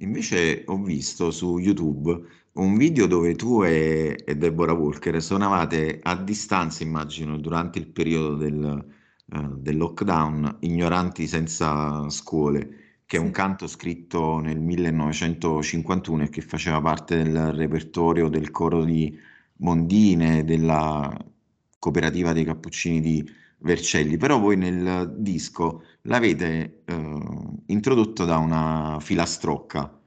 Invece ho visto su YouTube un video dove tu e, e Deborah Walker suonavate a distanza, immagino, durante il periodo del, eh, del lockdown, Ignoranti senza scuole, che è un canto scritto nel 1951 e che faceva parte del repertorio del coro di Mondine, della cooperativa dei Cappuccini di Vercelli. Però voi nel disco l'avete eh, introdotto da una filastrocca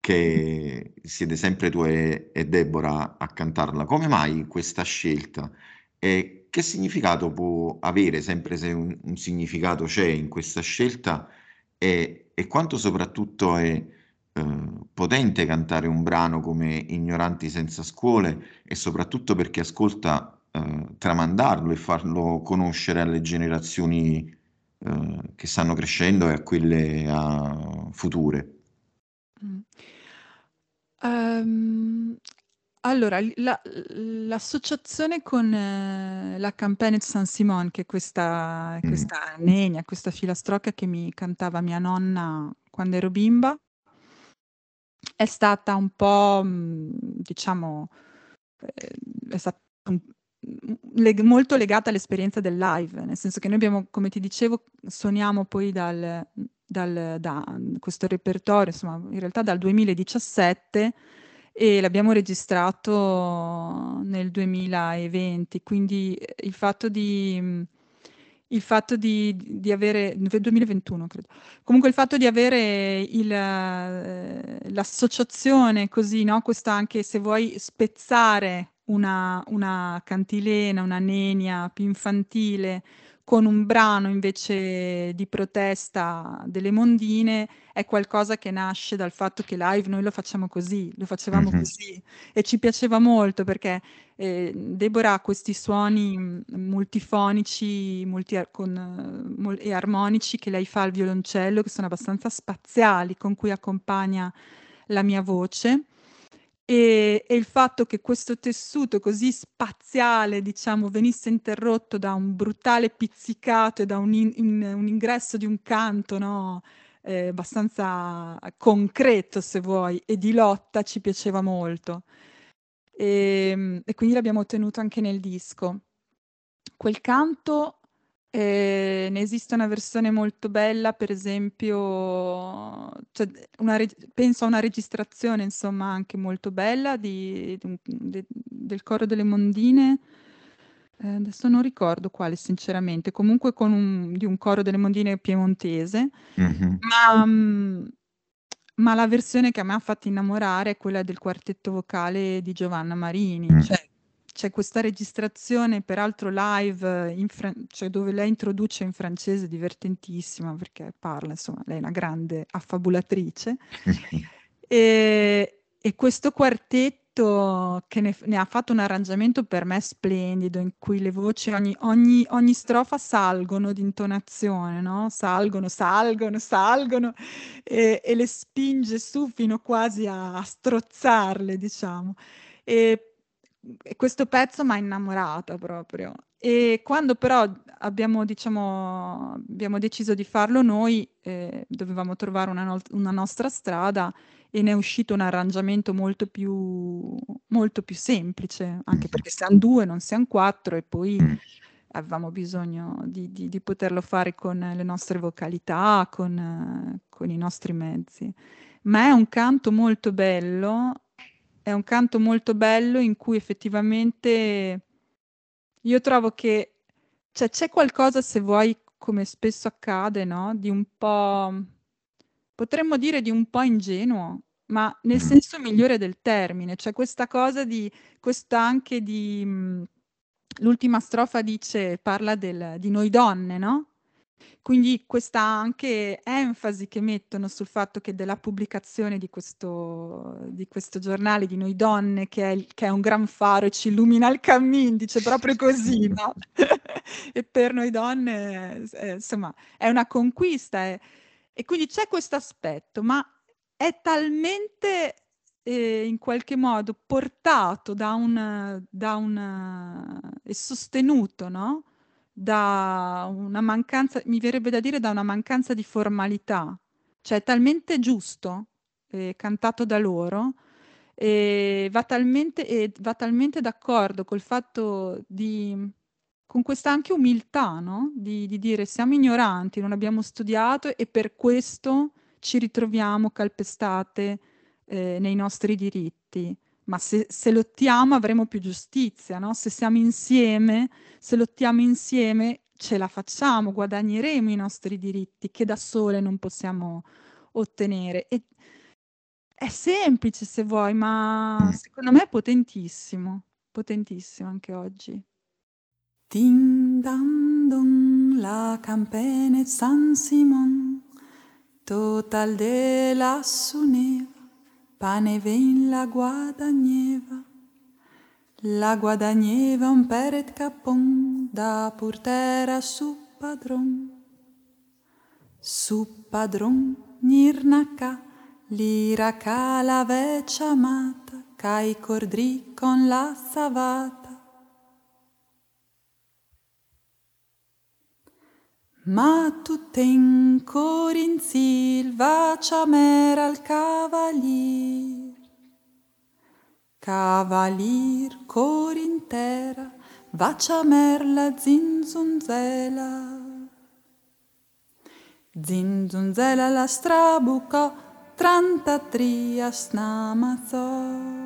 che siete sempre tu e, e Deborah a cantarla. Come mai questa scelta? E che significato può avere, sempre se un, un significato c'è in questa scelta, e, e quanto soprattutto è eh, potente cantare un brano come Ignoranti senza scuole e soprattutto per chi ascolta eh, tramandarlo e farlo conoscere alle generazioni eh, che stanno crescendo e a quelle ah, future. Ehm, allora la l'associazione con eh, la Campagna di Saint-Simon, che è questa Mm. questa nenia, questa filastrocca che mi cantava mia nonna quando ero bimba, è stata un po', mhmm, diciamo, è stata un leg molto legata all'esperienza del live, nel senso che noi abbiamo come ti dicevo, suoniamo poi dal dal da questo repertorio, insomma, in realtà dal 2017 e l'abbiamo registrato nel 2020, quindi eh, il fatto di, il fatto di, di avere, 2021 credo, comunque il fatto di avere il, eh, l'associazione così, no? Questa anche se vuoi spezzare una, una cantilena, una nenia più infantile con un brano invece di protesta delle mondine è qualcosa che nasce dal fatto che live noi lo facciamo così, lo facevamo Mhm. così e ci piaceva molto perché eh, Deborah ha questi suoni mh, multifonici multi- con, eh, mol- e armonici che lei fa al violoncello che sono abbastanza spaziali con cui accompagna la mia voce. E, e il fatto che questo tessuto così spaziale, diciamo, venisse interrotto da un brutale pizzicato e da un, in- in- un ingresso di un canto, no? eh, abbastanza concreto, se vuoi, e di lotta ci piaceva molto. E, e quindi l'abbiamo ottenuto anche nel disco. Quel canto eh, ne esiste una versione molto bella, per esempio, cioè, reg- penso a una registrazione, insomma, anche molto bella di- di de- del coro delle Mondine. Eh, adesso non ricordo quale, sinceramente, comunque con un, di un coro delle Mondine piemontese, Mhm. ma, mm, ma la versione che a me ha fatto innamorare è quella del quartetto vocale di Giovanna Marini, Mm. cioè c'è questa registrazione, peraltro live, fran- cioè dove lei introduce in francese, divertentissima perché parla, insomma, lei è una grande affabulatrice. E, e questo quartetto che ne, ne ha fatto un arrangiamento per me splendido, in cui le voci, ogni, ogni, ogni strofa salgono di intonazione, no? Salgono, salgono, salgono, e, e le spinge su fino quasi a, a strozzarle, diciamo. E, e questo pezzo mi ha innamorata proprio. E quando però abbiamo, diciamo, abbiamo deciso di farlo noi, eh, dovevamo trovare una, no- una nostra strada e ne è uscito un arrangiamento molto più, molto più semplice, anche perché siamo due, non siamo quattro, e poi Mm. avevamo bisogno di, di- di poterlo fare con le nostre vocalità, con, con i nostri mezzi. Ma è un canto molto bello, è un canto molto bello in cui effettivamente io trovo che cioè, c'è qualcosa, se vuoi, come spesso accade, no? Di un po', potremmo dire di un po' ingenuo, ma nel Mm. senso migliore del termine. C'è questa cosa di, questa anche di, mh, l'ultima strofa dice, parla del- di noi donne, no? Quindi questa anche enfasi che mettono sul fatto che della pubblicazione di questo, di questo giornale di Noi Donne, che è, il- che è un gran faro e ci illumina il cammin, dice proprio così, no? E per noi donne, eh, insomma, è una conquista. è- E quindi c'è questo aspetto, ma è talmente eh, in qualche modo portato da un, da un, e sostenuto, no? Da una mancanza, mi verrebbe da dire da una mancanza di formalità, cioè è talmente giusto eh, cantato da loro e va talmente, e va talmente d'accordo col fatto di con questa anche umiltà, no? Di, di dire siamo ignoranti, non abbiamo studiato e per questo ci ritroviamo calpestate eh, nei nostri diritti. Ma se, se, lottiamo avremo più giustizia, no? Se siamo insieme, se lottiamo insieme, ce la facciamo, guadagneremo i nostri diritti che da sole non possiamo ottenere. E è semplice se vuoi, ma secondo me è potentissimo, potentissimo anche oggi. Ding dang dong, la campene San Simon, total de la suneva, pane ven la guadagneva. La guadagneva un peret capon da portera su padron. Su padron nirnaca, lira la veccia amata, cai cordri con la savata. Ma tu ten corin silva ciamer al cavalier, cavalier corintera, va ciamer la zinzunzela. Zinzunzela la strabucò, trantria snamazzò.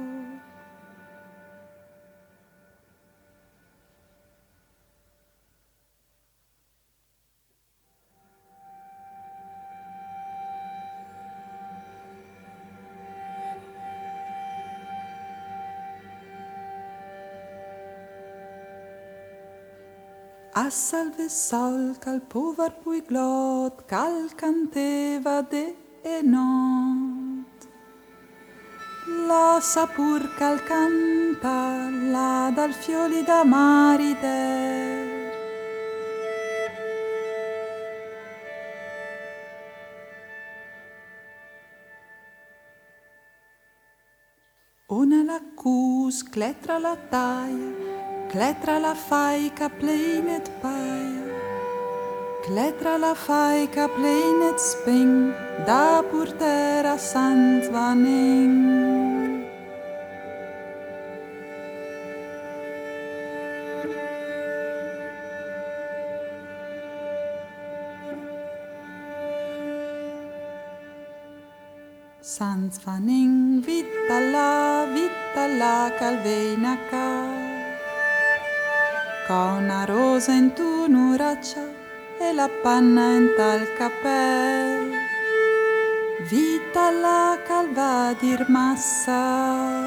A salve sol cal povar pui glot, cal canteva de e not. La sapur cal canta, la dal fioli da maride. Una la cus, cletra la taia, Kletra la fajka plejnet paja, kletra la fajka plejnet sping, da purtera sandvaning. Sandvaning vitala, vitala calvenaka. Con una rosa in tu nuraccia e la panna in tal cappell. Vita la calva dir massa.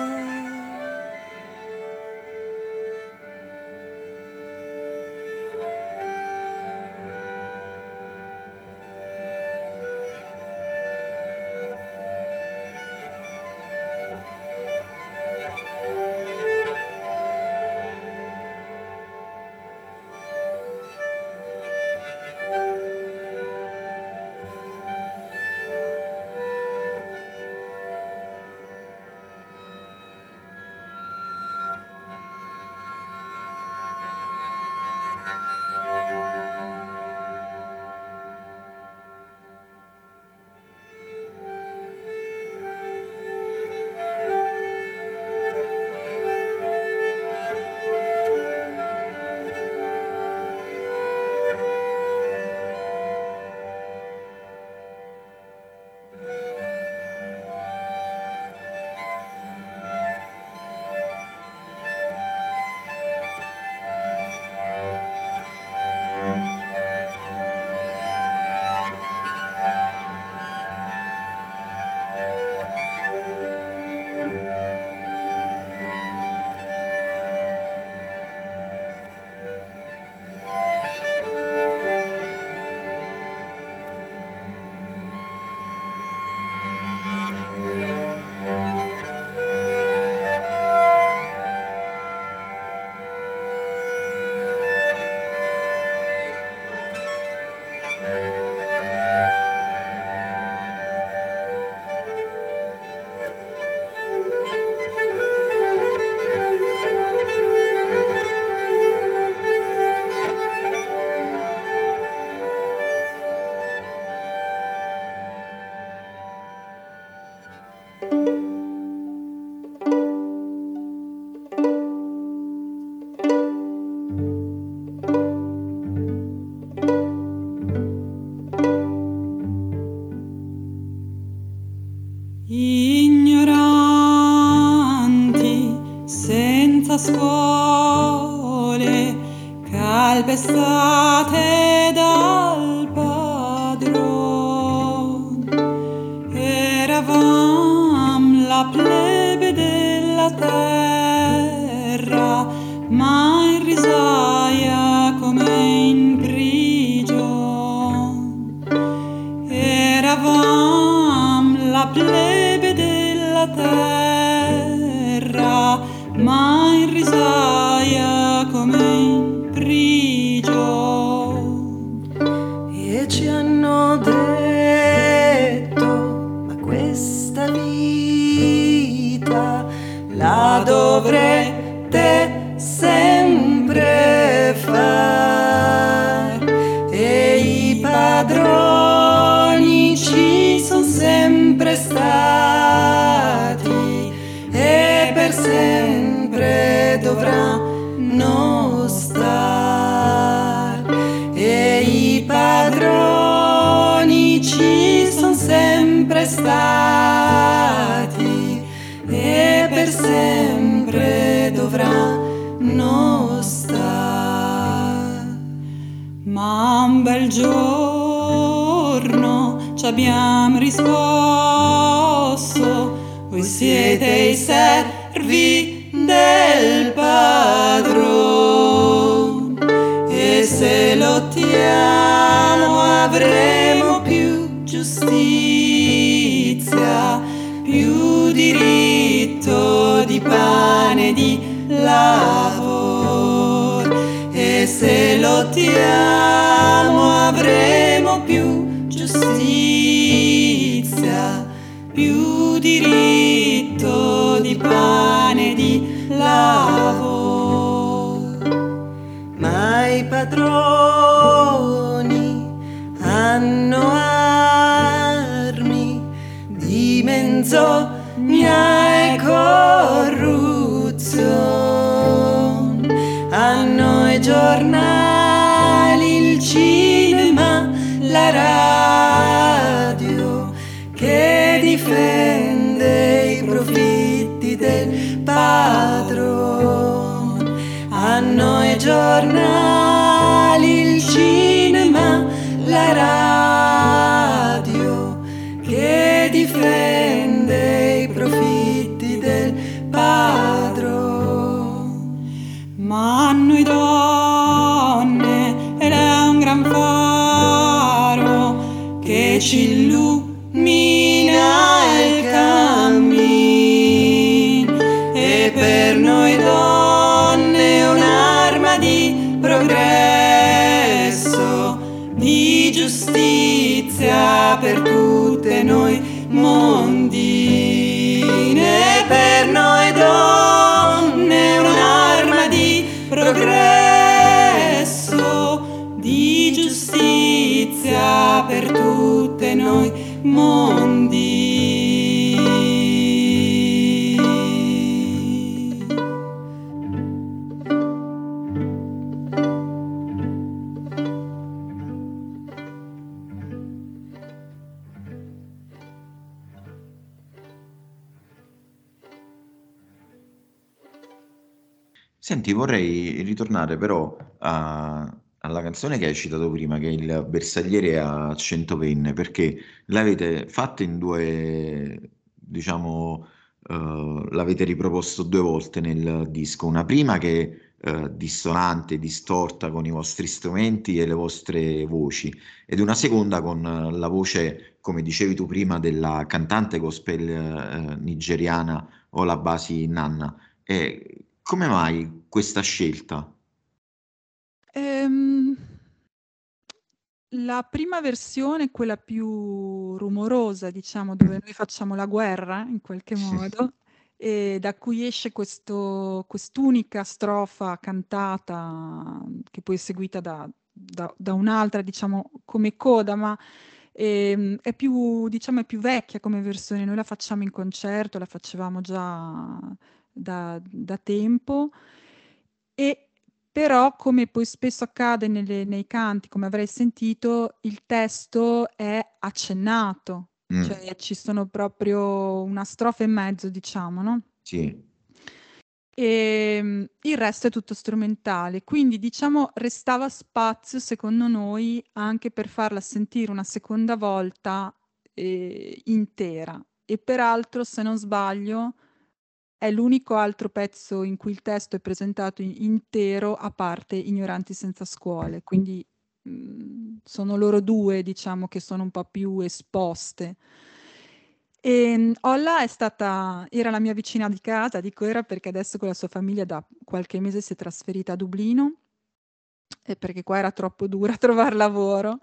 stati e per sempre dovranno star. Ma un bel giorno ci abbiamo risposto, voi siete i servi. se lottiamo avremo più giustizia, più diritto di pane e di lavoro. Ma i padroni giornali, il cinema, la radio che difende i profitti del padrone. Ma noi donne Senti, vorrei ritornare però a alla canzone che hai citato prima, che è il bersagliere a 100 penne, perché l'avete fatta in due, diciamo, uh, l'avete riproposto due volte nel disco. Una prima che è uh, dissonante, distorta con i vostri strumenti e le vostre voci, ed una seconda con la voce, come dicevi tu prima, della cantante gospel uh, nigeriana Olabasi Nanna. E come mai questa scelta? Ehm, la prima versione, quella più rumorosa, diciamo, dove noi facciamo la guerra in qualche modo, e da cui esce questo, quest'unica strofa cantata che poi è seguita da, da, da un'altra, diciamo, come coda, ma Ehm, è più diciamo è più vecchia come versione, noi la facciamo in concerto, la facevamo già da da tempo e però come poi spesso accade nelle nei canti, come avrei sentito, il testo è accennato, Mh. cioè ci sono proprio una strofa e mezzo diciamo, no? Sì. Ehm, il resto è tutto strumentale, quindi diciamo restava spazio secondo noi anche per farla sentire una seconda volta, ehm, intera. E peraltro, se non sbaglio, è l'unico altro pezzo in cui il testo è presentato intero a parte Ignoranti senza scuole, quindi, mhmm, sono loro 2 diciamo che sono un po' più esposte. Ehm, Olla è stata era la mia vicina di casa, dico era perché adesso con la sua famiglia da qualche mese si è trasferita a Dublino, e perché qua era troppo dura trovar lavoro.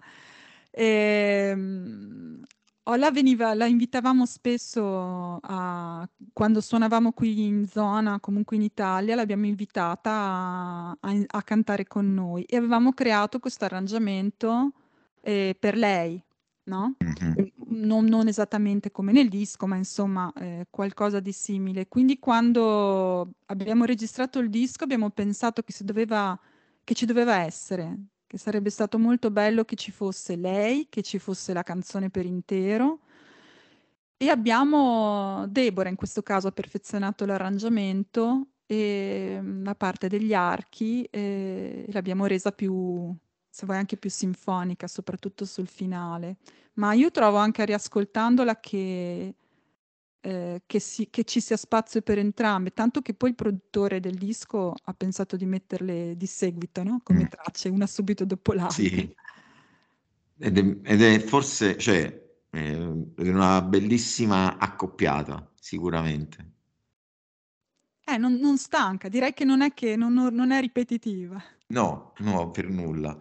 Ehm, Olla veniva la invitavamo spesso a quando suonavamo qui in zona, comunque in Italia, l'abbiamo invitata a a a cantare con noi e avevamo creato questo arrangiamento, ehm, per lei, no? Mh-mh. non non esattamente come nel disco, ma insomma, ehm, qualcosa di simile. Quindi quando abbiamo registrato il disco abbiamo pensato che si doveva che ci doveva essere, che sarebbe stato molto bello che ci fosse lei, che ci fosse la canzone per intero. E abbiamo Deborah in questo caso ha perfezionato l'arrangiamento, ehm, la parte degli archi, ehm, l'abbiamo resa più se vuoi anche più sinfonica, soprattutto sul finale. Ma io trovo anche riascoltandola che ehm, che si che ci sia spazio per entrambe, tanto che poi il produttore del disco ha pensato di metterle di seguito, no, come Mh. tracce, una subito dopo l'altra. Sì. Ed è ed è forse cioè, è una bellissima accoppiata, sicuramente. Eh, non non stanca, direi che non è che non non è ripetitiva. No, no, per nulla.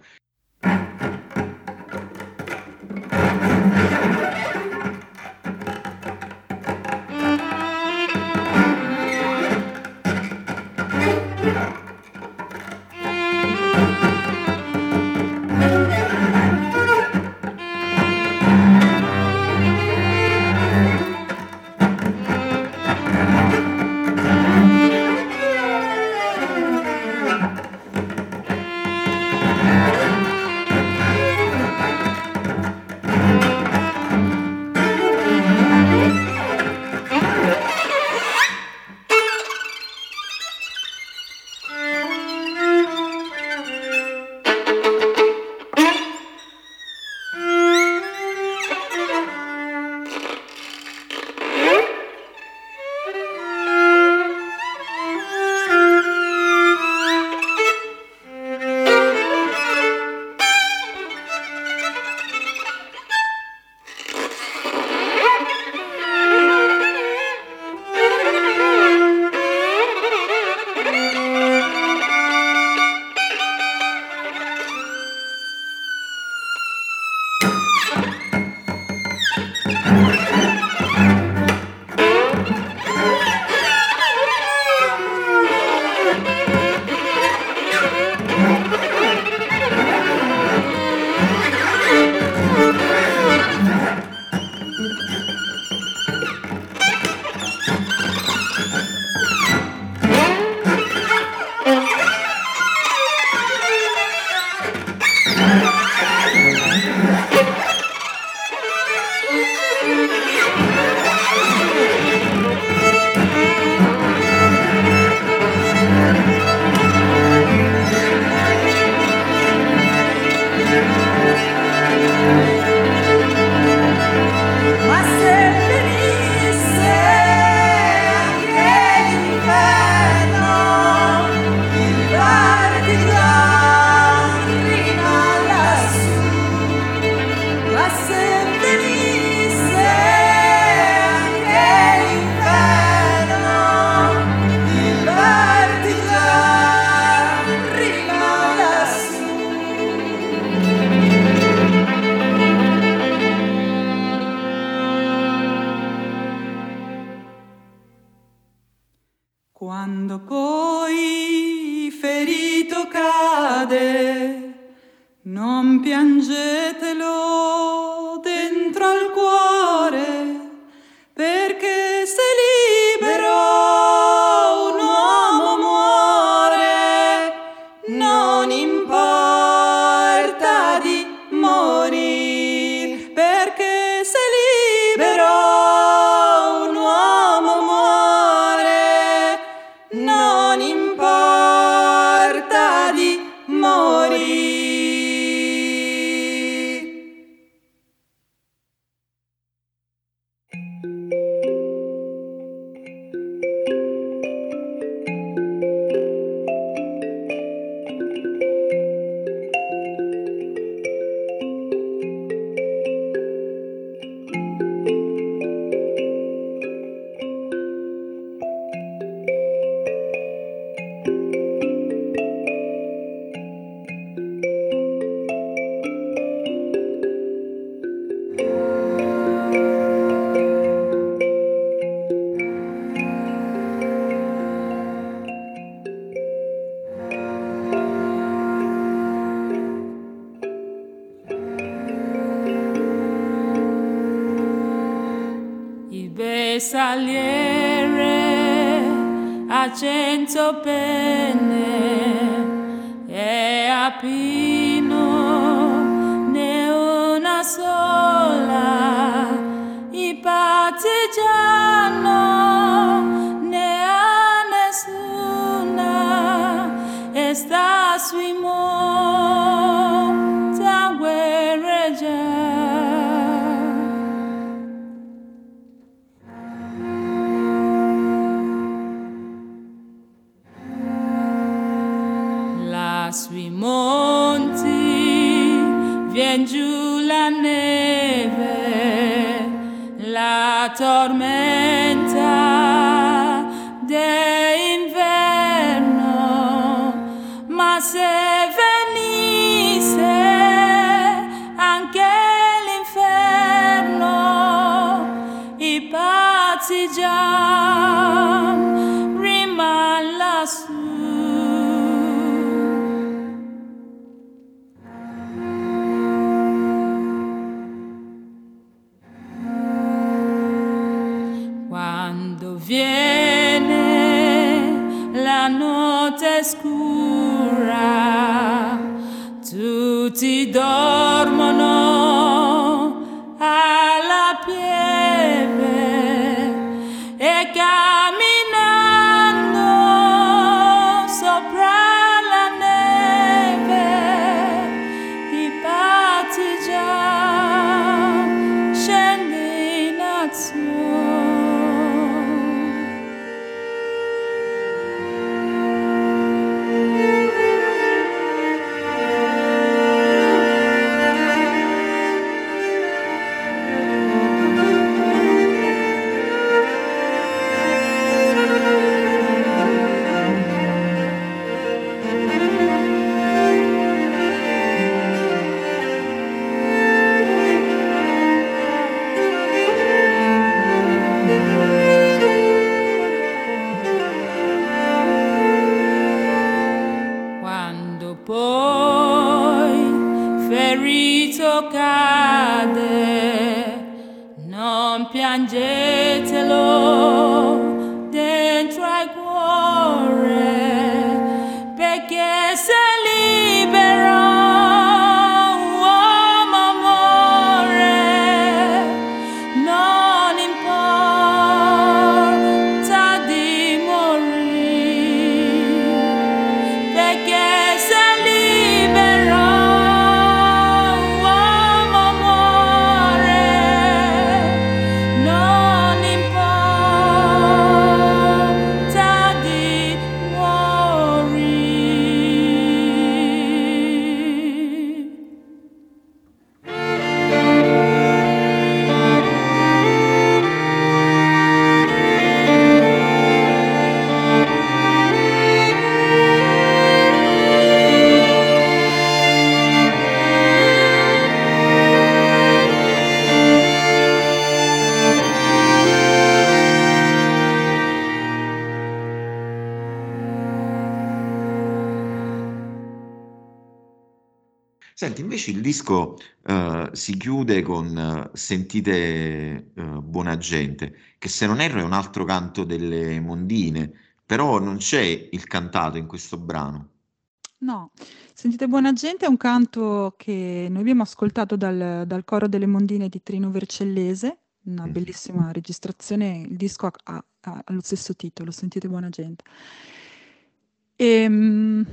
Senti, invece il disco eh, si chiude con eh, Sentite eh, buona gente, che se non erro è un altro canto delle Mondine, però non c'è il cantato in questo brano. No, Sentite buona gente è un canto che noi abbiamo ascoltato dal, dal coro delle Mondine di Trino Vercellese, una Mm. bellissima registrazione, il disco ha, ha- ha lo stesso titolo, Sentite buona gente. Ehm,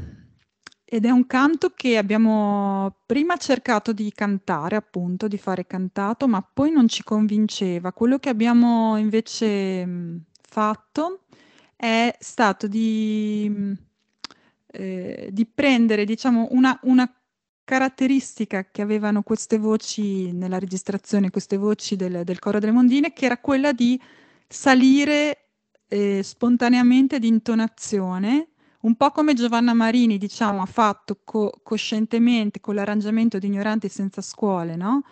ed è un canto che abbiamo prima cercato di cantare, appunto, di fare cantato, ma poi non ci convinceva. Quello che abbiamo invece mh, fatto è stato di, mh, eh, di prendere, diciamo, una, una caratteristica che avevano queste voci nella registrazione, queste voci del, del coro delle mondine, che era quella di salire eh, spontaneamente di intonazione, un po' come Giovanna Marini, diciamo, ha fatto co- coscientemente con l'arrangiamento di Ignoranti senza scuole, no?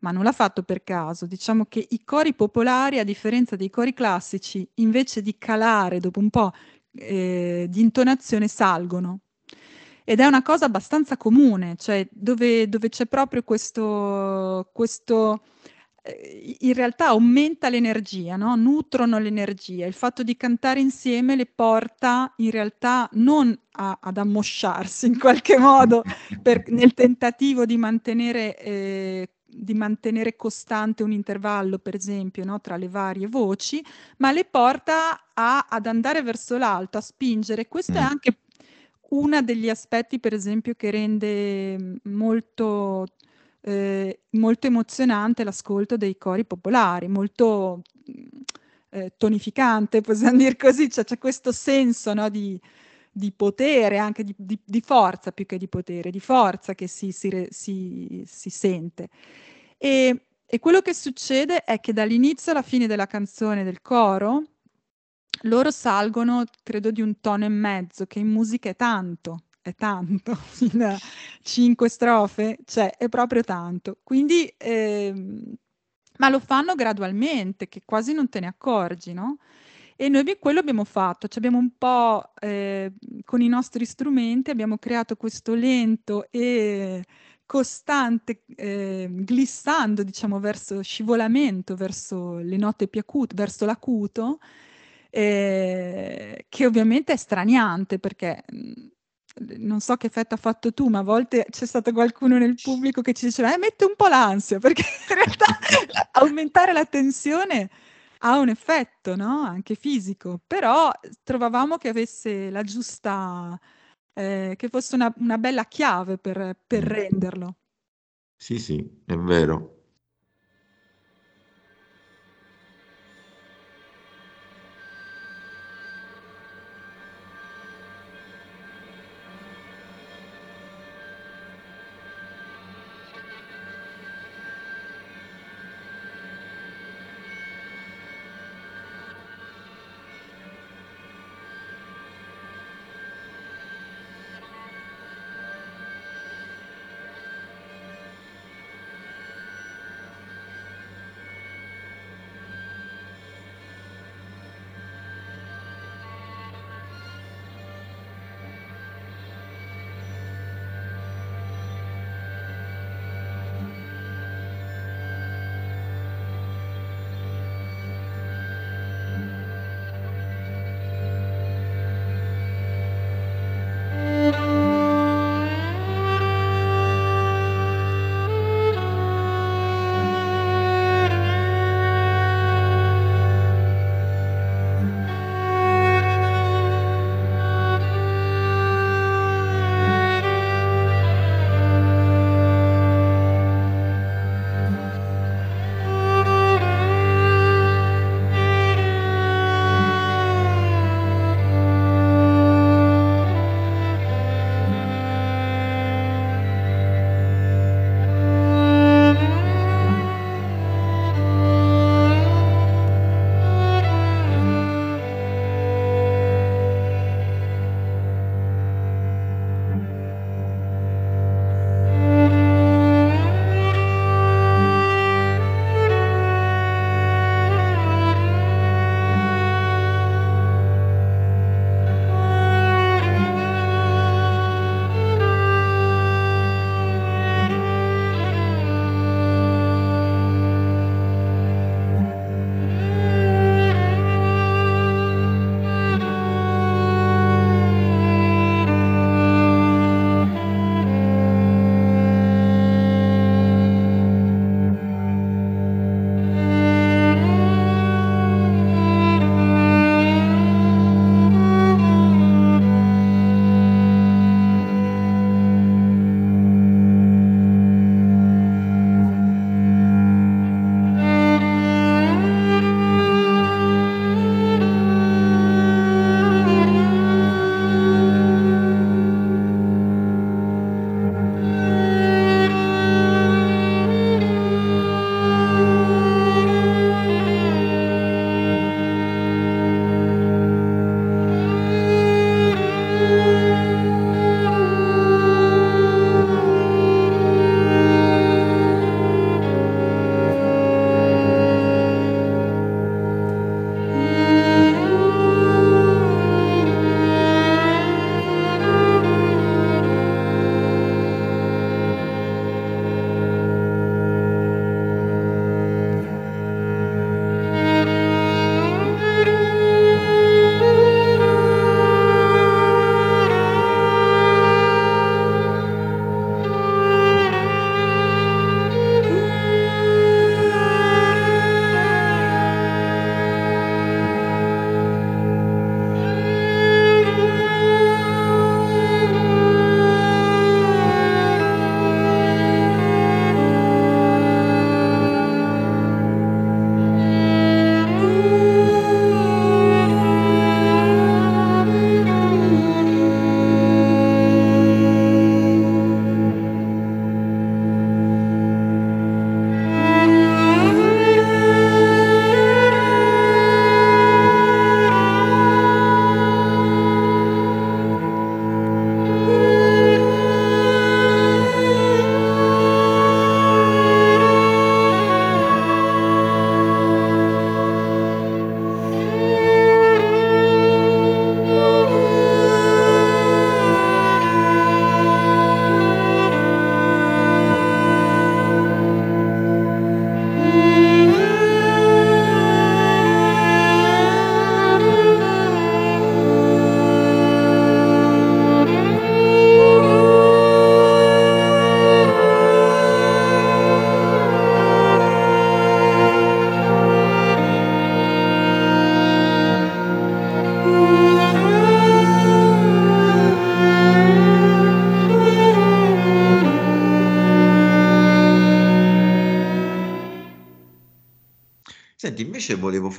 Ma non l'ha fatto per caso. Diciamo che i cori popolari, a differenza dei cori classici, invece di calare dopo un po' eh, di intonazione, salgono. Ed è una cosa abbastanza comune, cioè dove, dove c'è proprio questo, questo in realtà aumenta l'energia, no? nutrono l'energia. Il fatto di cantare insieme le porta in realtà non a, ad ammosciarsi in qualche modo per, nel tentativo di mantenere, eh, di mantenere, costante un intervallo, per esempio, no? tra le varie voci, ma le porta a, ad andare verso l'alto, a spingere. Questo mm. è anche uno degli aspetti, per esempio, che rende molto eh, molto emozionante l'ascolto dei cori popolari, molto eh, tonificante, possiamo dire così, cioè, c'è questo senso no, di, di, potere, anche di, di, di, forza più che di potere, di forza che si, si, si, si sente. E, e quello che succede è che dall'inizio alla fine della canzone del coro, loro salgono, credo, di un tono e mezzo, che in musica è tanto, è tanto, in cinque strofe, cioè è proprio tanto. Quindi, ehm, ma lo fanno gradualmente, che quasi non te ne accorgi, no? E noi quello abbiamo fatto, ci abbiamo un po' eh, con i nostri strumenti, abbiamo creato questo lento e costante eh, glissando, diciamo, verso scivolamento, verso le note più acute, verso l'acuto, eh, che ovviamente è straniante perché non so che effetto ha fatto tu, ma a volte c'è stato qualcuno nel pubblico che ci diceva, eh, mette un po' l'ansia, perché in realtà aumentare la tensione ha un effetto, no? Anche fisico, però trovavamo che avesse la giusta, eh, che fosse una, una, bella chiave per, per renderlo. Sì, sì, è vero.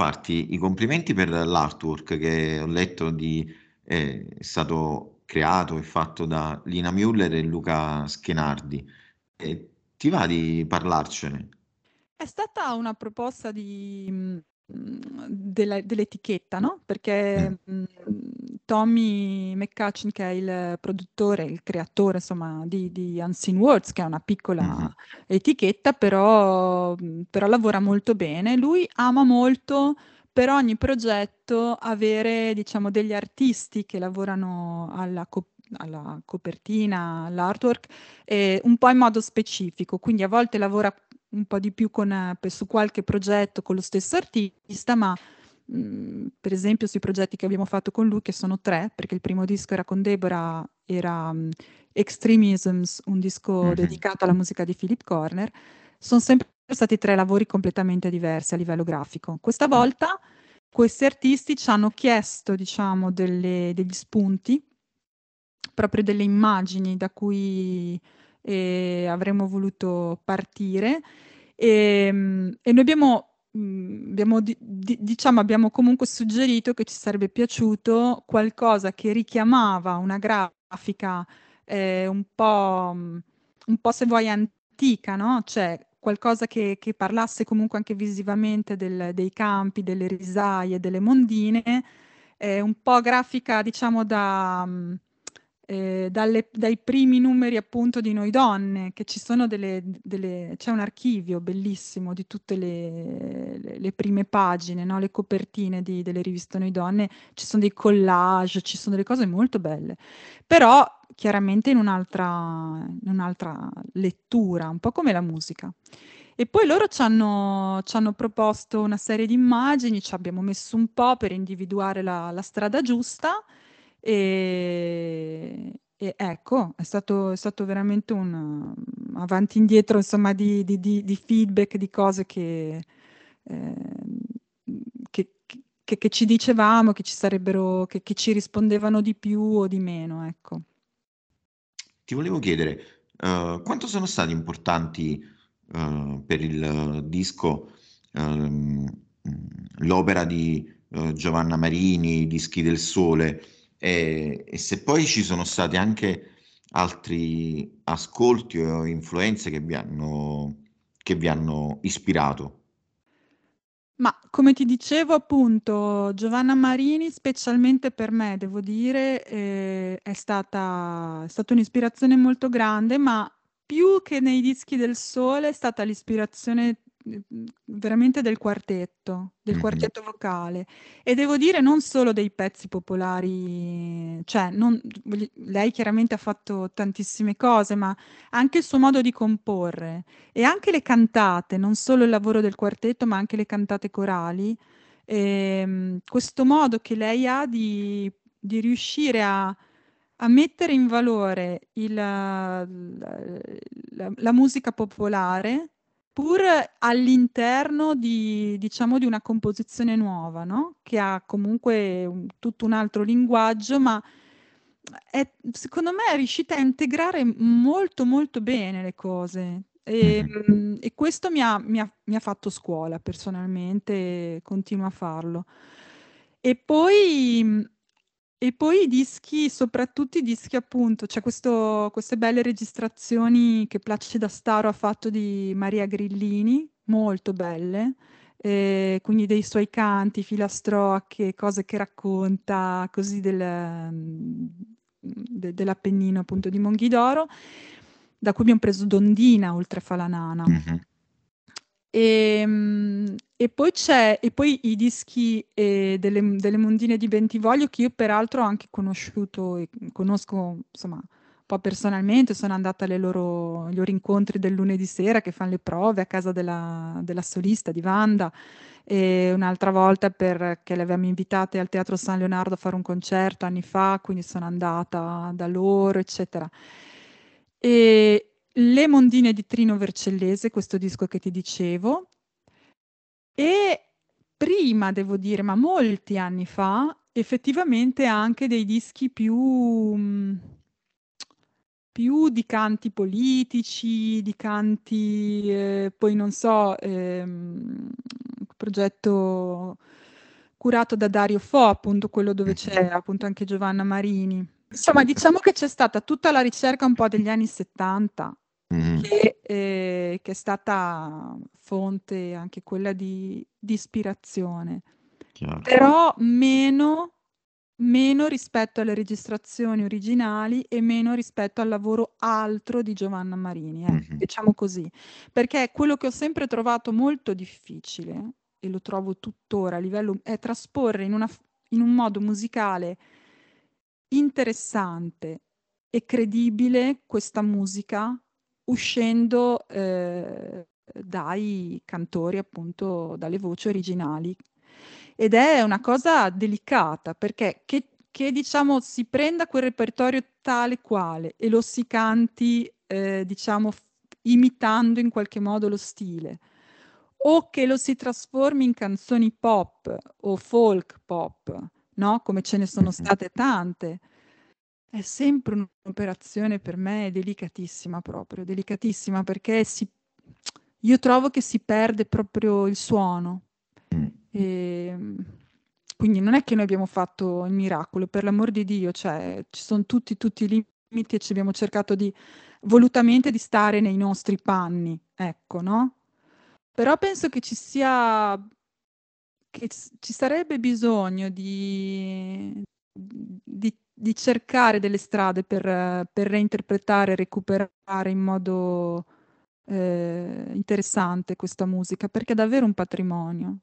Farti i complimenti per l'artwork che ho letto di, eh, è stato creato e fatto da Lina Müller e Luca Schenardi. E ti va di parlarcene? È stata una proposta di, mh, della- dell'etichetta, no? Perché Mm, mh, Tommy McCutcheon, che è il produttore, il creatore, insomma, di, di Unseen Words, che è una piccola mhm, etichetta, però, mh, però lavora molto bene. Lui ama molto per ogni progetto avere, diciamo, degli artisti che lavorano alla, co- alla copertina, all'artwork, eh, un po' in modo specifico. Quindi a volte lavora un po' di più con, eh, su qualche progetto con lo stesso artista, ma mh, per esempio sui progetti che abbiamo fatto con lui, che sono tre, perché il primo disco era con Deborah, era mh, Extremisms, un disco mhm. dedicato alla musica di Philip Corner, sono sempre stati tre lavori completamente diversi a livello grafico. Questa volta questi artisti ci hanno chiesto, diciamo, delle- degli spunti, proprio delle immagini da cui eh, avremmo voluto partire e, mm, e noi abbiamo, mm, abbiamo di- di- diciamo, abbiamo comunque suggerito che ci sarebbe piaciuto qualcosa che richiamava una grafica eh, un po', mm, un po' se vuoi antica, no? Cioè qualcosa che, che parlasse comunque anche visivamente del- dei campi, delle risaie, delle mondine, eh, un po' grafica, diciamo, da, mm, eh, dalle- dai primi numeri appunto di Noi Donne, che ci sono delle, delle- c'è un archivio bellissimo di tutte le, le- le prime pagine, no? Le copertine di- delle riviste Noi Donne, ci sono dei collage, ci sono delle cose molto belle, però chiaramente in un'altra, in un'altra lettura, un po' come la musica. E poi loro ci hanno, ci hanno proposto una serie di immagini, ci abbiamo messo un po' per individuare la, la strada giusta e, e ecco, è stato, è stato veramente un um, avanti e indietro, insomma, di, di- di- di feedback, di cose che, ehm, che, che- che ci dicevamo, che ci sarebbero, che, che ci rispondevano di più o di meno, ecco. Ti volevo chiedere, eh, quanto sono stati importanti, eh, per il eh, disco, mh, l'opera di eh, Giovanna Marini, i Dischi del Sole, e, e se poi ci sono stati anche altri ascolti o influenze che vi hanno, che vi hanno ispirato. Ma come ti dicevo, appunto, Giovanna Marini, specialmente per me, devo dire, eh, è stata, è stata un'ispirazione molto grande, ma più che nei dischi del sole è stata l'ispirazione eh, veramente del quartetto, del Mhm, quartetto vocale. E devo dire non solo dei pezzi popolari, cioè non- lei chiaramente ha fatto tantissime cose, ma anche il suo modo di comporre. E anche le cantate, non solo il lavoro del quartetto, ma anche le cantate corali, ehm, questo modo che lei ha di, di riuscire a, a mettere in valore il- la, la- la musica popolare, pur all'interno di, diciamo, di una composizione nuova, no? Che ha comunque un- tutto un altro linguaggio, ma è, secondo me è riuscita a integrare molto molto bene le cose e, mhm. mm, e questo mi ha, mi ha- mi ha fatto scuola personalmente, e continua a farlo. E poi, e poi i dischi, soprattutto i dischi appunto, c'è questo- queste belle registrazioni che Placida Staro ha fatto di Maria Grillini, molto belle, eh, quindi dei suoi canti, filastrocche, cose che racconta, così del, de- dell'Appennino appunto di Monghidoro, da cui abbiamo preso Dondina oltre Falanana. Mhm. E, mm, e poi c'è, e poi i dischi eh, delle, delle mondine di Bentivoglio che io peraltro ho anche conosciuto e conosco insomma un po' personalmente, sono andata alle loro, loro incontri del lunedì sera che fanno le prove a casa della, della solista di Wanda e un'altra volta perché le avevamo invitate al Teatro San Leonardo a fare un concerto anni fa, quindi sono andata da loro, eccetera. E Le mondine di Trino Vercellese, questo disco che ti dicevo, e prima, devo dire, ma molti anni fa, effettivamente anche dei dischi più, mh, più di canti politici, di canti, eh, poi non so, ehm, progetto curato da Dario Fo, appunto quello dove c'è appunto anche Giovanna Marini. Insomma, diciamo che c'è stata tutta la ricerca un po' degli anni 70 Mhm. che, eh, che è stata fonte anche quella di, di ispirazione, Chiaro. però meno, meno rispetto alle registrazioni originali e meno rispetto al lavoro altro di Giovanna Marini, ecco, Mhm. diciamo così, perché quello che ho sempre trovato molto difficile, e lo trovo tuttora a livello, è trasporre in, una in un modo musicale interessante e credibile questa musica uscendo eh, dai cantori, appunto, dalle voci originali. Ed è una cosa delicata perché che, che, diciamo si prenda quel repertorio tale quale e lo si canti, eh, diciamo, imitando in qualche modo lo stile, o che lo si trasformi in canzoni pop o folk pop, no? Come ce ne sono state tante. È sempre un'operazione per me delicatissima proprio, delicatissima perché si, io trovo che si perde proprio il suono. Mm. E, quindi non è che noi abbiamo fatto il miracolo, per l'amor di Dio, cioè ci sono tutti, tutti i limiti e ci abbiamo cercato di volutamente di stare nei nostri panni, ecco, no? Però penso che ci sia, che ci sarebbe bisogno di, di, di cercare delle strade per, per reinterpretare e recuperare in modo eh, interessante questa musica, perché è davvero un patrimonio.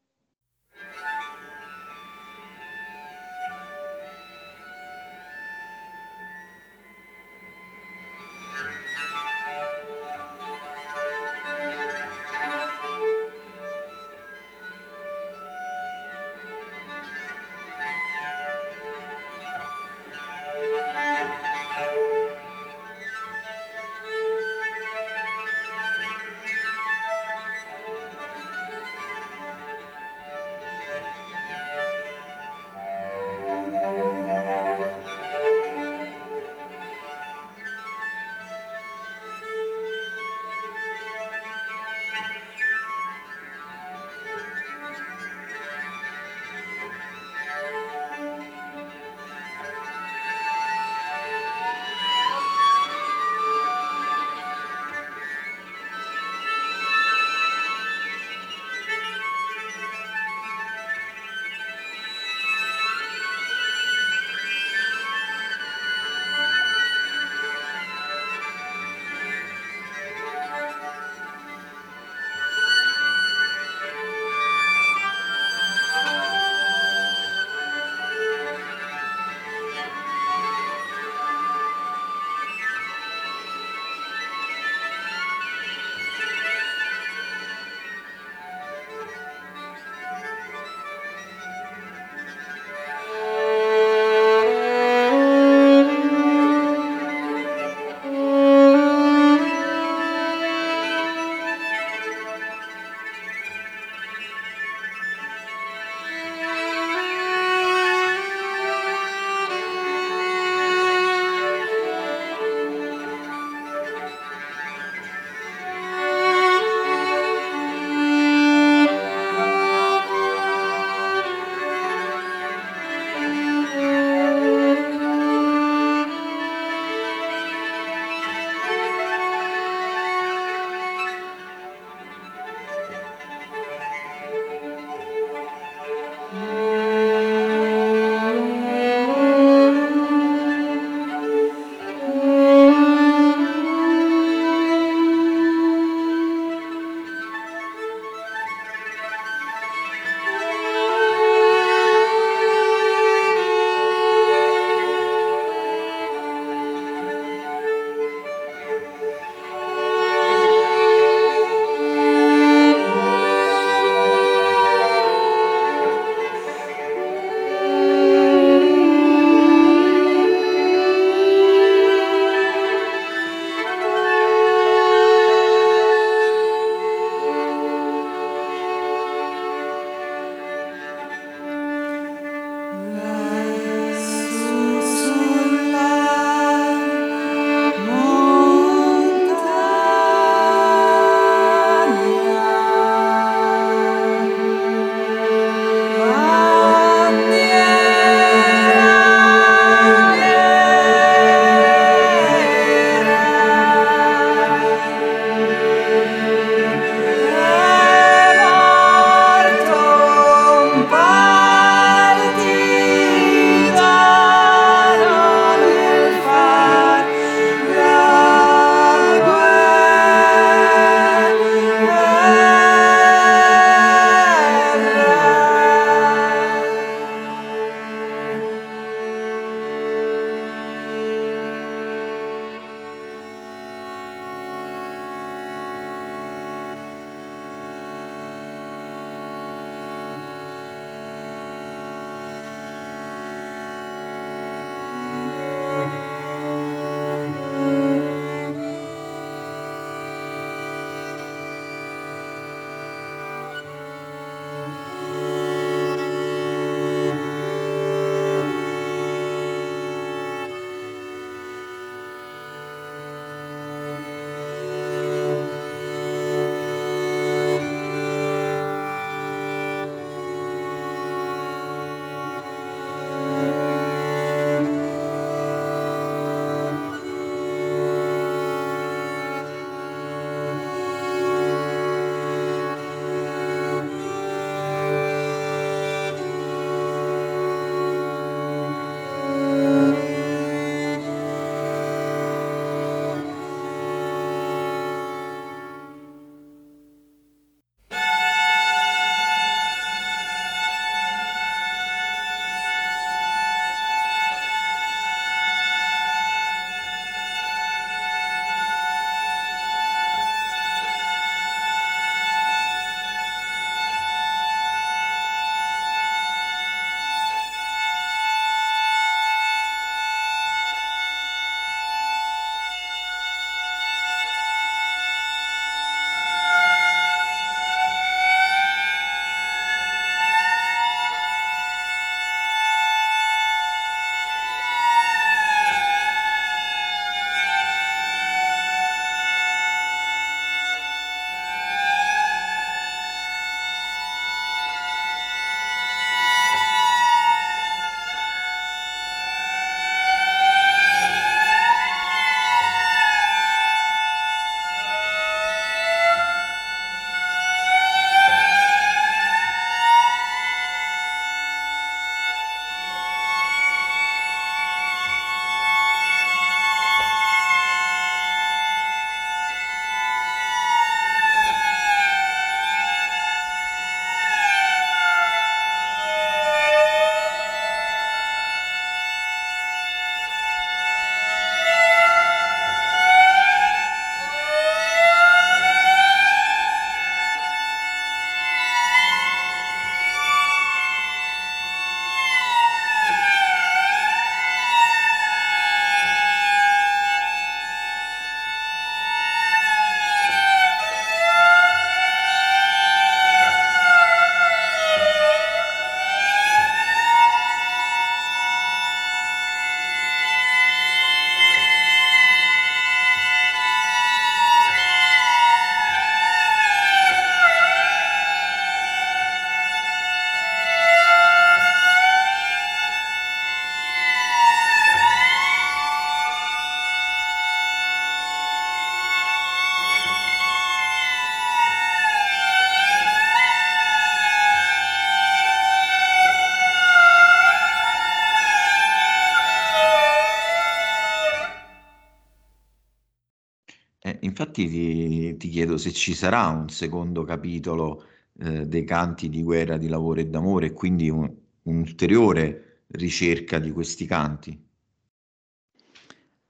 Infatti ti, ti chiedo se ci sarà un secondo capitolo eh, dei canti di guerra, di lavoro e d'amore, e quindi un- un'ulteriore ricerca di questi canti.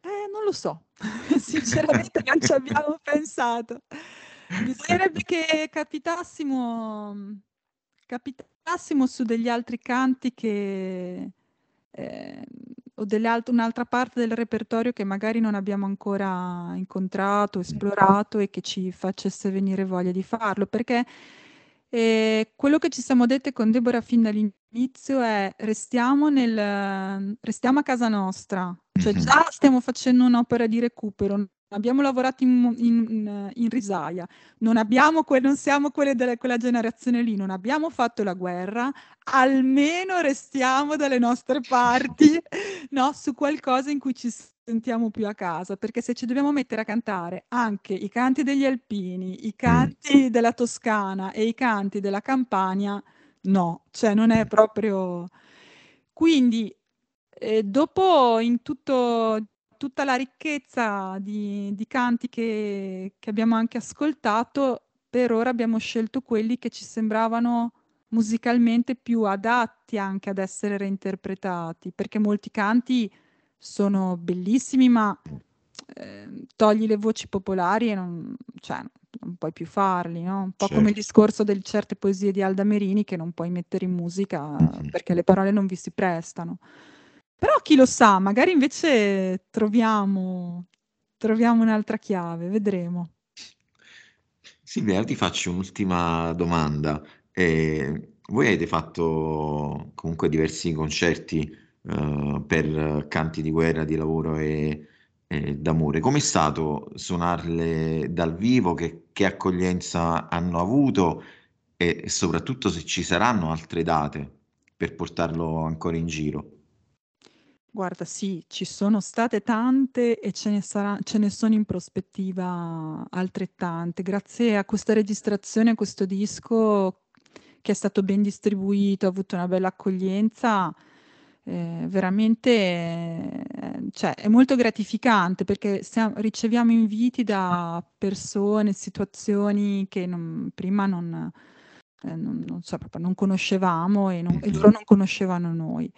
Eh, non lo so, sinceramente non ci abbiamo pensato. Bisognerebbe che capitassimo, capitassimo su degli altri canti che, eh, o un'altra parte del repertorio che magari non abbiamo ancora incontrato, esplorato e che ci facesse venire voglia di farlo, perché eh, quello che ci siamo dette con Deborah fin dall'inizio è restiamo, nel, restiamo a casa nostra, cioè Mhm. già stiamo facendo un'opera di recupero, abbiamo lavorato in, in- in risaia, non, abbiamo que- non siamo quelle della, quella generazione lì, non abbiamo fatto la guerra, almeno restiamo dalle nostre parti, no? Su qualcosa in cui ci sentiamo più a casa, perché se ci dobbiamo mettere a cantare anche i canti degli alpini, i canti della Toscana e i canti della Campania, no, cioè non è proprio... Quindi, eh, dopo in tutto, tutta la ricchezza di, di canti che, che abbiamo anche ascoltato, per ora abbiamo scelto quelli che ci sembravano musicalmente più adatti anche ad essere reinterpretati, perché molti canti sono bellissimi, ma eh, togli le voci popolari e non, cioè, non puoi più farli, no? Un po' come il Certo. discorso di certe poesie di Alda Merini che non puoi mettere in musica Mhm. perché le parole non vi si prestano. Però chi lo sa, magari invece troviamo, troviamo un'altra chiave, vedremo. Silvia, ti faccio un'ultima domanda. Eh, voi avete fatto comunque diversi concerti eh, per canti di guerra, di lavoro e, e d'amore. Com'è stato suonarle dal vivo? Che, che accoglienza hanno avuto e, e soprattutto se ci saranno altre date per portarlo ancora in giro? Guarda, sì, ci sono state tante e ce ne sarà- ce ne sono in prospettiva altrettante. Grazie a questa registrazione, a questo disco che è stato ben distribuito, ha avuto una bella accoglienza, eh, veramente eh, cioè, è molto gratificante perché stiamo- riceviamo inviti da persone, situazioni che non- prima non, eh, non- non so, proprio non conoscevamo e, non- e loro non conoscevano noi.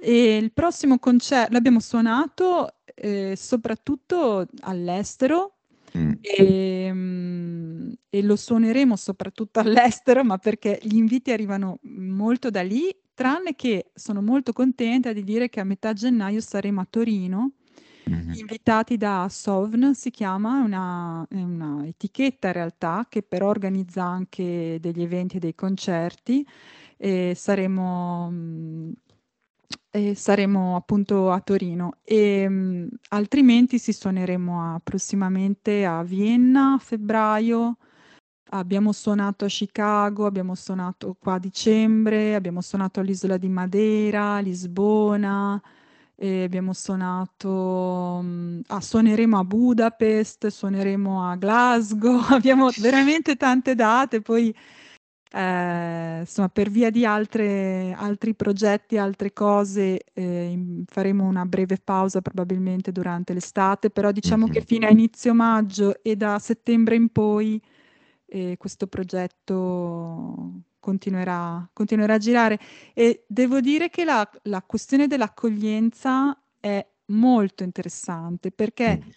E il prossimo concerto l'abbiamo suonato eh, soprattutto all'estero. Mm, e, mm, e lo suoneremo soprattutto all'estero, ma perché gli inviti arrivano molto da lì, tranne che sono molto contenta di dire che a metà gennaio saremo a Torino, mhm. invitati da Sovn, si chiama, una, una etichetta in realtà che però organizza anche degli eventi e dei concerti. E saremo, mm, e saremo appunto a Torino e mm, altrimenti si suoneremo a- prossimamente a Vienna a febbraio. Abbiamo suonato a Chicago, abbiamo suonato qua a dicembre, abbiamo suonato all'isola di Madeira, Lisbona, abbiamo suonato, mm, ah, suoneremo a Budapest, suoneremo a Glasgow, abbiamo veramente tante date, poi eh, insomma, per via di altre, altri progetti, altre cose, eh, faremo una breve pausa probabilmente durante l'estate, però diciamo che Mhm. fino a inizio maggio e da settembre in poi eh, questo progetto continuerà, continuerà a girare. E devo dire che la, la questione dell'accoglienza è molto interessante perché Mm.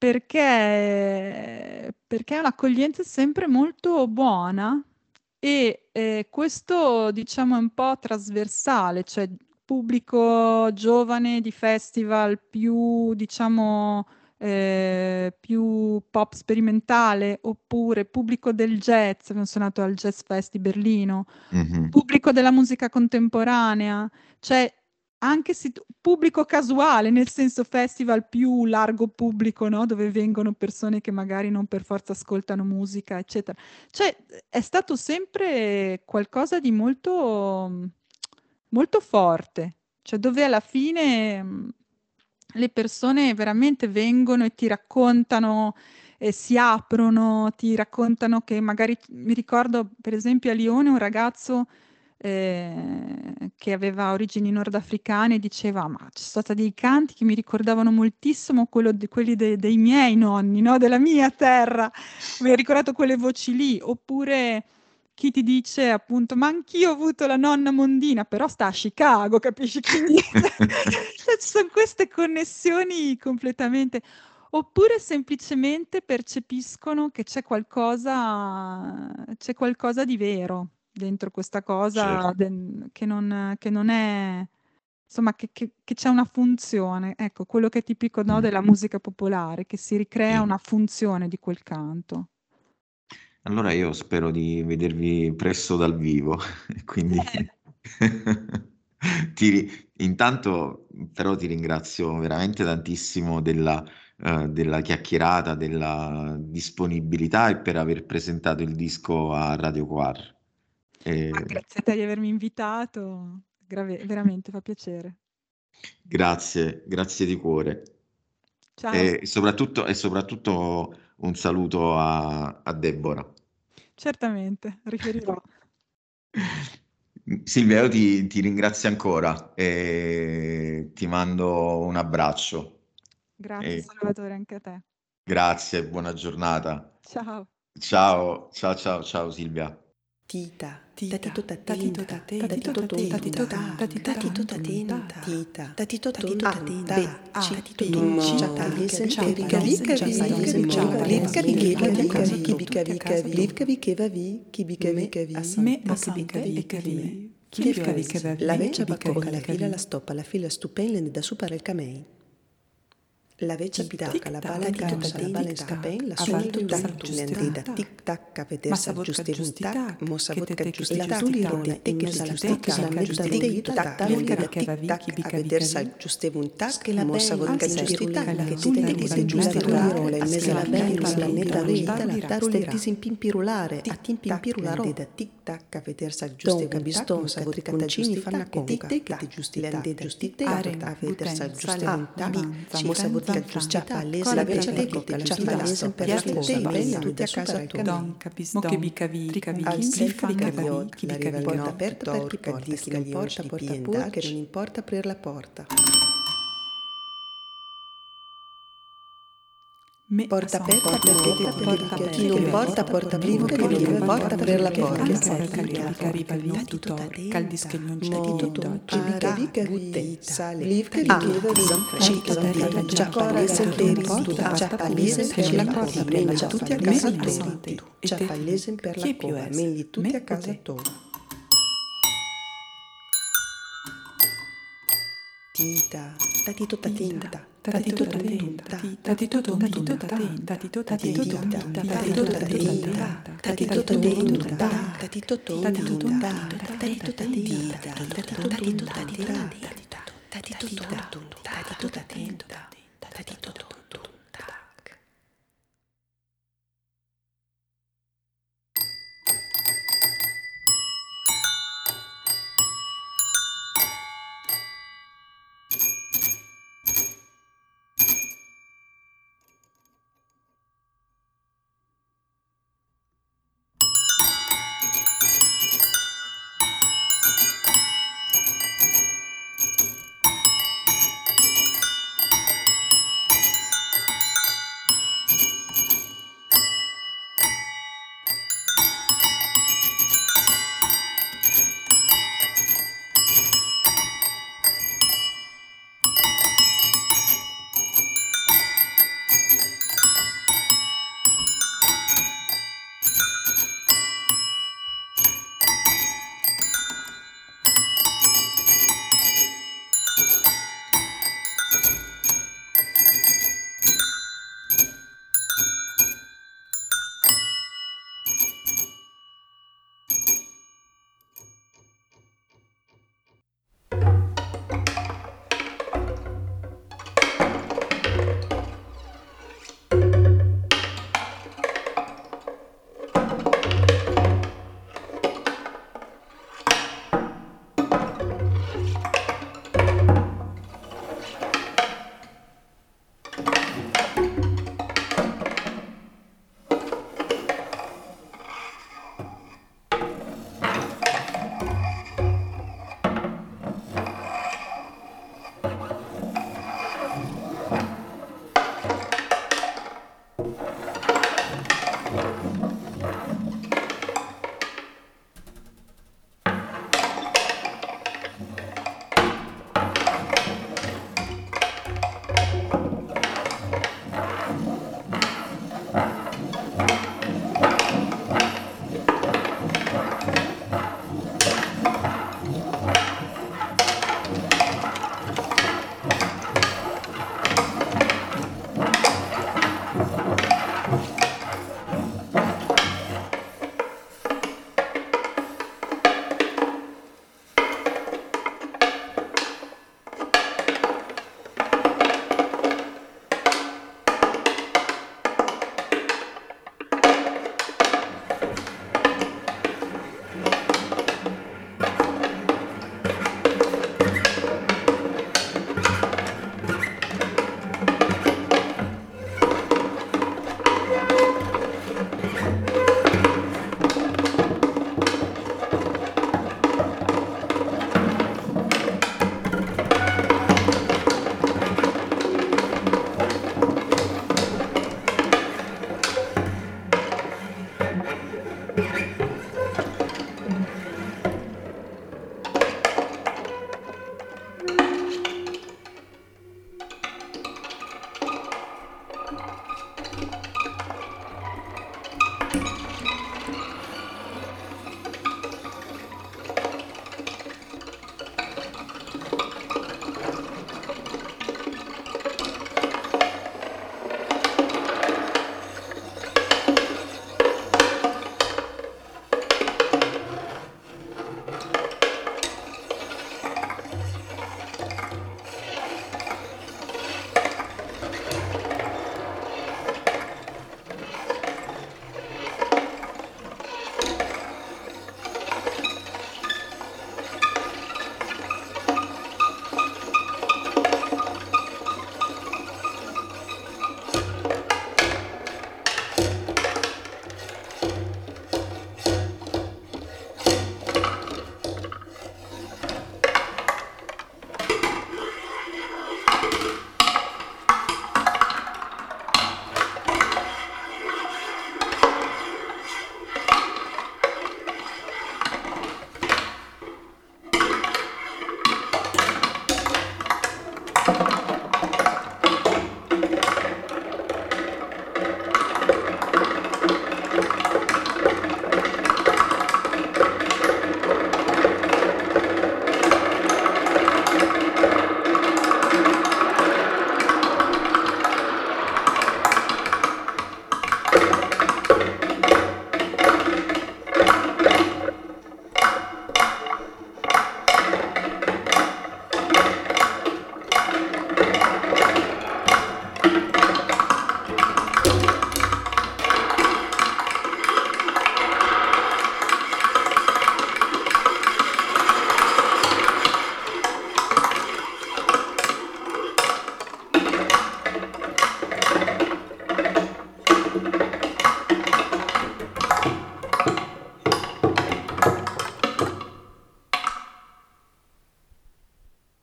Perché, perché è un'accoglienza sempre molto buona e eh, questo diciamo è un po' trasversale, cioè pubblico giovane di festival più diciamo eh, più pop sperimentale oppure pubblico del jazz, abbiamo suonato al Jazz Fest di Berlino, Mhm. pubblico della musica contemporanea, cioè anche se pubblico casuale, nel senso festival più largo pubblico, no? Dove vengono persone che magari non per forza ascoltano musica, eccetera. Cioè è stato sempre qualcosa di molto, molto forte, cioè dove alla fine mh, le persone veramente vengono e ti raccontano e si aprono, ti raccontano che magari mi ricordo per esempio a Lione un ragazzo eh, che aveva origini nordafricane diceva: "Ma sono stati dei canti che mi ricordavano moltissimo de quelli de dei miei nonni, no, della mia terra. Mi ha ricordato quelle voci lì." Oppure chi ti dice appunto: "Ma anch'io ho avuto la nonna mondina, però sta a Chicago", capisci? Quindi cioè ci son queste connessioni completamente oppure semplicemente percepiscono che c'è qualcosa c'è qualcosa di vero dentro questa cosa Certo. che non che non è insomma che che che c'è una funzione. Ecco, quello che è tipico, no, della musica popolare, che si ricrea una funzione di quel canto. Allora io spero di vedervi presto dal vivo quindi Eh. ti intanto però ti ringrazio veramente tantissimo della uhm, della chiacchierata, della disponibilità e per aver presentato il disco a Radio Quar. Ehm grazie a te di avermi invitato, grave veramente fa piacere. Grazie, grazie di cuore. Ciao. E soprattutto e soprattutto un saluto a a Deborah. Certamente, riferirò. Silvia io ti ti ringrazio ancora e ti mando un abbraccio. Grazie E Salvatore, anche a te. Grazie, buona giornata. Ciao. Ciao, ciao, ciao, ciao Silvia. Tita, Tita, tatito tatito tatito tatito ta, tatito tatito tatenta, tita, tatito tatito tonta, tatenta, be, a, tatito ciapa, perica, vica, lisen, vi, ciapa, lisen, lisen, ciapa, ciapa, livca, lisen, vicheva, tutti a vica, casa vi, tu, chibica, tutti a vica, vi, tu. livca, vicheva, vi, chibica, vica, vi, Me a vica, che vi, chi Livca livca, vi la veccia chibica bacocca, la fila, la stoppa, la fila stupenda da super il camei. La veccia pitacca, la bala in causa, la scapen, la suona Avanti il tutta tac, tu l'andrida, giustità. tic tac, a Ma vedersi sa vodka aggiusti un giusti tac, tac, mossa che te vodka te giusti giusti tac, giusti tirone, tac, te che messa giusti la tac, tecca, la la metta giusti dei tac, tac, livca livca, vi che va tic vi, tac, chi vi a che vi vedersi che vi. aggiusti un tac, Che la bella la te te la che giusti tuli, rullare, la in mezzo alla tuli, bella, la la tuli, netta la vita, tuli, la la a timpimpirularo, la da tic tac, a vedersi aggiusti Donca, un tac, bistonca, mossa vodka triconcini giusti fanno tac, che te conca. te che ti giusti tac, giusti tac, Arem, a vedersi buten, aggiusti sala, un tac, avanza, mossa vodka zanza, giusti zanza, tac, cola la veccia la la fila, lesen per piatti, la bella, bella, tutti a tutti a casa tua. Al la riva il Porta porta aperta aperta per chi per porta, chi chi non porta, porta pur, che non importa aprire la porta. Me Porta a aperta sante, per porta porta chi non che porta porta aperta, chi non porta aprire la porta. Perché che arriva il non tutor, caldis che non c'è di tutto. ara, butte, sale, livca, richieda, ciappalese, cita, peri, cita, studa, cita, ciappalese, per la meglio cita, tutti a casa tua. Ciappalese per la cova, es? meglio tutti a casa tua. Tita, tatito tatinta, tatito tatinta, Tatito tonta, tatito tatito tita, tatito tatito tatinta, tatito tatinta, tatito tonta, tatito tatito tatinta, tatito tatito tatinta, tatito tonta, tatito tatinta, tatito tonta.